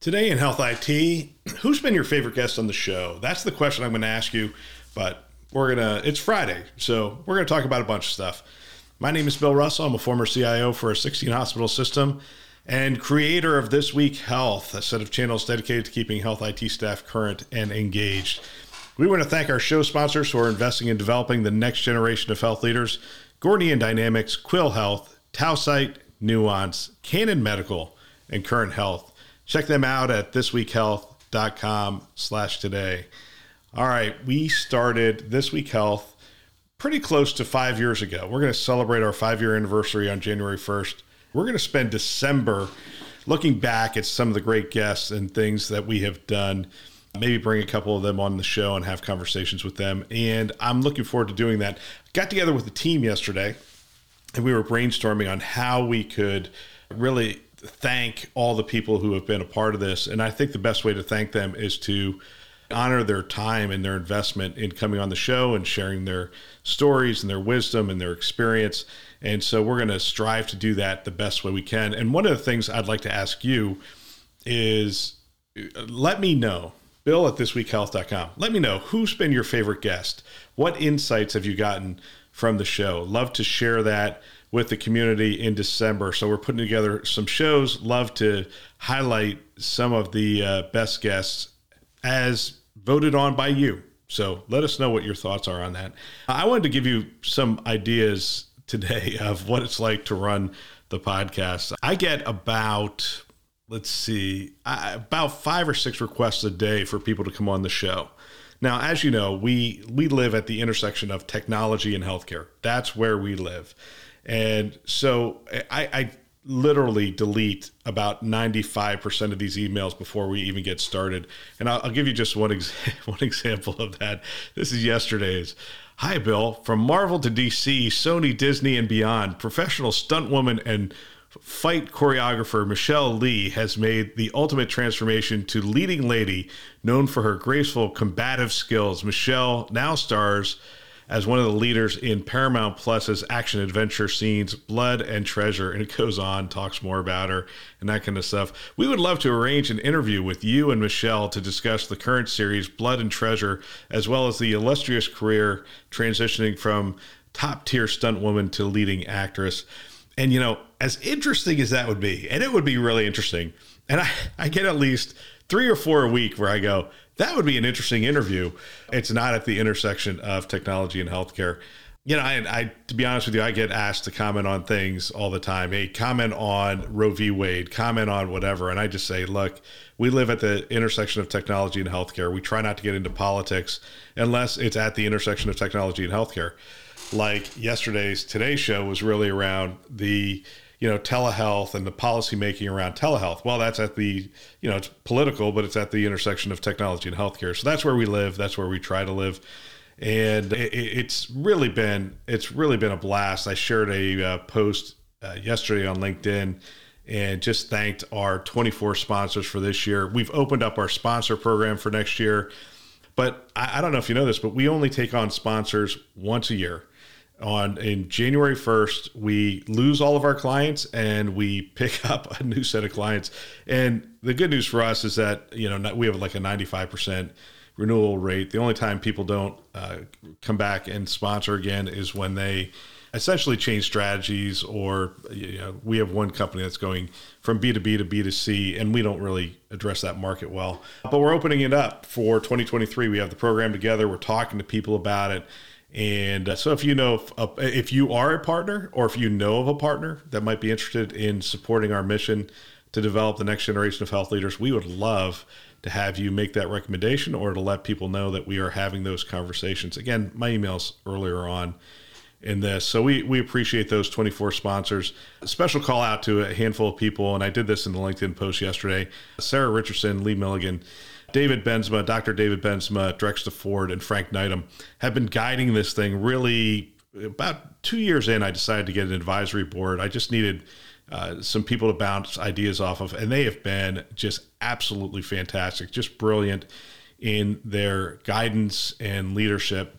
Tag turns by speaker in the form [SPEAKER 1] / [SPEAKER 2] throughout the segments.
[SPEAKER 1] Today in Health IT, who's been your favorite guest on the show? That's the question I'm going to ask you, but we're going to, it's Friday, so we're going to talk about a bunch of stuff. My name is Bill Russell. I'm a former CIO for a 16 hospital system and creator of This Week Health, a set of channels dedicated to keeping health IT staff current and engaged. We want to thank our show sponsors who are investing in developing the next generation of health leaders Gordian Dynamics, Quill Health, Tausight, Nuance, Canon Medical, and Current Health. Check them out at thisweekhealth.com slash today. All right, we started This Week Health pretty close to five years ago. We're going to celebrate our five year anniversary on January 1st. We're going to spend December looking back at some of the great guests and things that we have done. Maybe bring a couple of them on the show and have conversations with them. And I'm looking forward to doing that. Got together with the team yesterday and we were brainstorming on how we could really thank all the people who have been a part of this. And I think the best way to thank them is to honor their time and their investment in coming on the show and sharing their stories and their wisdom and their experience. And so we're going to strive to do that the best way we can. And one of the things I'd like to ask you is let me know, Bill at thisweekhealth.com, let me know who's been your favorite guest. What insights have you gotten from the show? Love to share that with the community in December. So we're putting together some shows. Love to highlight some of the uh, best guests as voted on by you. So let us know what your thoughts are on that. I wanted to give you some ideas today of what it's like to run the podcast. I get about let's see, about five or six requests a day for people to come on the show. Now, as you know, we we live at the intersection of technology and healthcare. That's where we live. And so I, I literally delete about 95% of these emails before we even get started. And I'll, I'll give you just one, ex- one example of that. This is yesterday's. Hi, Bill. From Marvel to DC, Sony, Disney, and beyond, professional stunt woman and fight choreographer Michelle Lee has made the ultimate transformation to leading lady known for her graceful combative skills. Michelle now stars as one of the leaders in Paramount Plus's action adventure scenes, Blood and Treasure. And it goes on, talks more about her and that kind of stuff. We would love to arrange an interview with you and Michelle to discuss the current series, Blood and Treasure, as well as the illustrious career transitioning from top tier stunt woman to leading actress. And, you know, as interesting as that would be, and it would be really interesting, and I, I get at least three or four a week where I go, that would be an interesting interview. It's not at the intersection of technology and healthcare. You know, I, I to be honest with you, I get asked to comment on things all the time. Hey, comment on Roe v. Wade, comment on whatever, and I just say, look, we live at the intersection of technology and healthcare. We try not to get into politics unless it's at the intersection of technology and healthcare. Like yesterday's Today Show was really around the you know telehealth and the policy making around telehealth. Well that's at the you know it's political but it's at the intersection of technology and healthcare. So that's where we live. That's where we try to live. And it, it's really been it's really been a blast. I shared a uh, post uh, yesterday on linkedin and just thanked our 24 sponsors for this year. We've opened up our sponsor program for next year but I, I don't know if you know this but we only take on sponsors once a year on in January 1st, we lose all of our clients and we pick up a new set of clients. And the good news for us is that, you know, we have like a 95% renewal rate. The only time people don't uh, come back and sponsor again is when they essentially change strategies or you know, we have one company that's going from B2B to B2C and we don't really address that market well. But we're opening it up for 2023. We have the program together. We're talking to people about it and uh, so, if you know if, uh, if you are a partner, or if you know of a partner that might be interested in supporting our mission to develop the next generation of health leaders, we would love to have you make that recommendation or to let people know that we are having those conversations. Again, my emails earlier on in this. So we, we appreciate those 24 sponsors. A special call out to a handful of people, and I did this in the LinkedIn post yesterday. Sarah Richardson, Lee Milligan, David Bensema, Dr. David Bensema, Drex DeFord, and Frank Nydam have been guiding this thing really about two years in. I decided to get an advisory board. I just needed uh, some people to bounce ideas off of, and they have been just absolutely fantastic, just brilliant in their guidance and leadership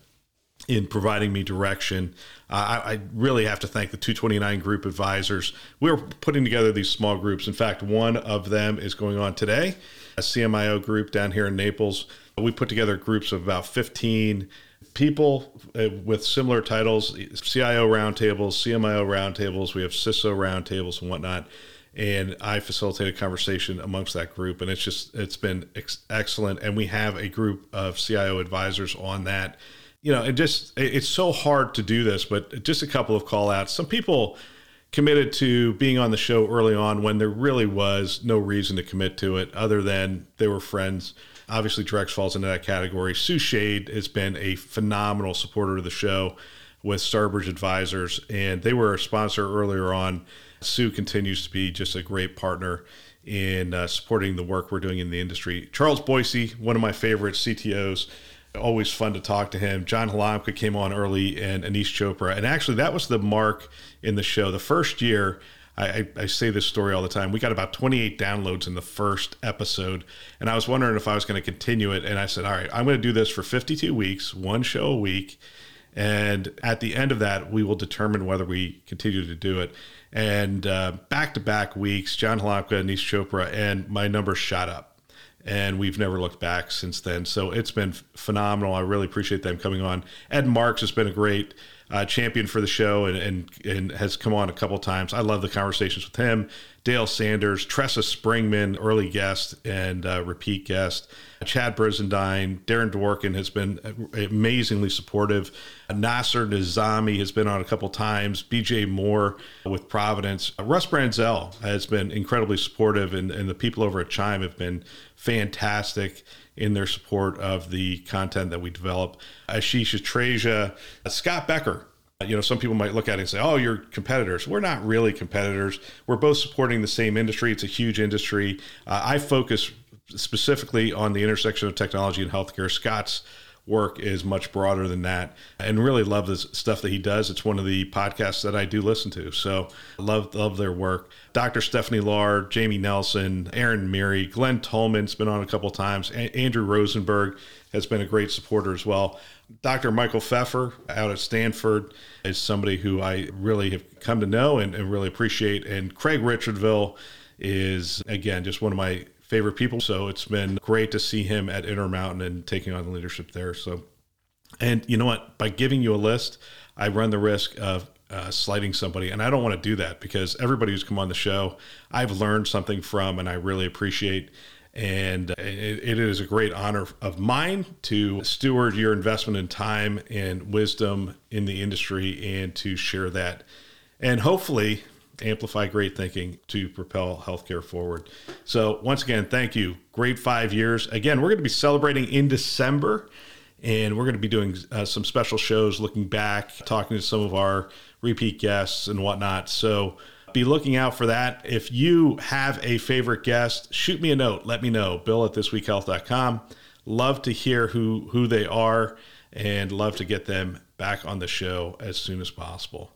[SPEAKER 1] in providing me direction. Uh, I, I, really have to thank the 229 group advisors. We're putting together these small groups. In fact, one of them is going on today, a CMIO group down here in Naples. We put together groups of about 15 people uh, with similar titles CIO roundtables, CMIO roundtables, we have CISO roundtables and whatnot. And I facilitate a conversation amongst that group, and it's just it's been ex- excellent. And we have a group of CIO advisors on that. You know, it just it's so hard to do this, but just a couple of call outs. Some people committed to being on the show early on when there really was no reason to commit to it other than they were friends Obviously, Drex falls into that category. Sue Schade has been a phenomenal supporter of the show with Starbridge Advisors, and they were a sponsor earlier on. Sue continues to be just a great partner in uh, supporting the work we're doing in the industry. Charles Boicey, one of my favorite CTOs, always fun to talk to him. John Halamka came on early, and Aneesh Chopra, and actually that was the mark in the show. The first year I, I, say this story all the time. We got about 28 downloads in the first episode, and I was wondering if I was going to continue it. And I said, all right, I'm going to do this for 52 weeks, one show a week. And at the end of that, we will determine whether we continue to do it. And back to back weeks, John Halamka, Aneesh Chopra, and my numbers shot up. And we've never looked back since then. So it's been phenomenal. I really appreciate them coming on. Ed Marx has been a great uh, champion for the show and, and, and has come on a couple times. I love the conversations with him. Dale Sanders, Tressa Springmann, early guest and uh, repeat guest. Chad Brisendine, Darren Dworkin has been amazingly supportive. Nassar Nizami has been on a couple times. BJ Moore with Providence. Russ Branzell has been incredibly supportive, and, and the people over at Chime have been fantastic in their support of the content that we develop. Ashish Atreja, Scott Becker. You know, some people might look at it and say, oh, you're competitors. We're not really competitors. We're both supporting the same industry. It's a huge industry. Uh, I focus specifically on the intersection of technology and healthcare. Scott's work is much broader than that and really love the stuff that he does. It's one of the podcasts that I do listen to. So love love their work. Dr. Stephanie Lahr, Jamie Nelson, Aaron Miri, Glenn Tullman's been on a couple times. A- Andrew Rosenberg has been a great supporter as well. Dr. Michael Pfeffer out at Stanford is somebody who I really have come to know and, and really appreciate. And Craig Richardville is, again, just one of my favorite people. So it's been great to see him at Intermountain and taking on the leadership there. So, and you know what? By giving you a list, I run the risk of uh, slighting somebody. And I don't want to do that because everybody who's come on the show, I've learned something from and I really appreciate. And it, it is a great honor of mine to steward your investment in time and wisdom in the industry and to share that. And hopefully, amplify great thinking to propel healthcare forward. So, once again, thank you. Great five years. Again, we're going to be celebrating in December, and we're going to be doing uh, some special shows looking back, talking to some of our repeat guests and whatnot. So, be looking out for that. If you have a favorite guest, shoot me a note. Let me know. Bill at thisweekhealth.com. Love to hear who, who they are and love to get them back on the show as soon as possible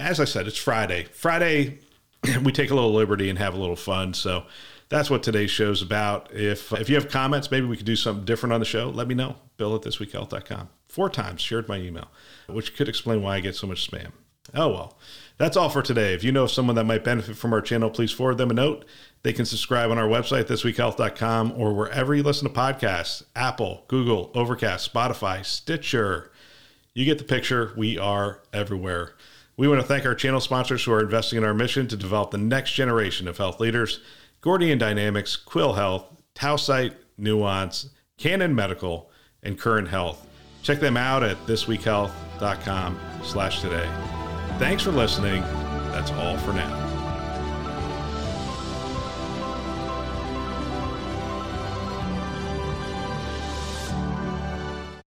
[SPEAKER 1] as I said, it's Friday. Friday, we take a little liberty and have a little fun. So that's what today's show is about. If if you have comments, maybe we could do something different on the show. Let me know. Bill at thisweekhealth.com. Four times shared my email, which could explain why I get so much spam. Oh well. That's all for today. If you know someone that might benefit from our channel, please forward them a note. They can subscribe on our website, thisweekhealth.com, or wherever you listen to podcasts Apple, Google, Overcast, Spotify, Stitcher. You get the picture. We are everywhere. We want to thank our channel sponsors who are investing in our mission to develop the next generation of health leaders Gordian Dynamics, Quill Health, Tausight, Nuance, Canon Medical, and Current Health. Check them out at thisweekhealth.com slash today. Thanks for listening. That's all for now.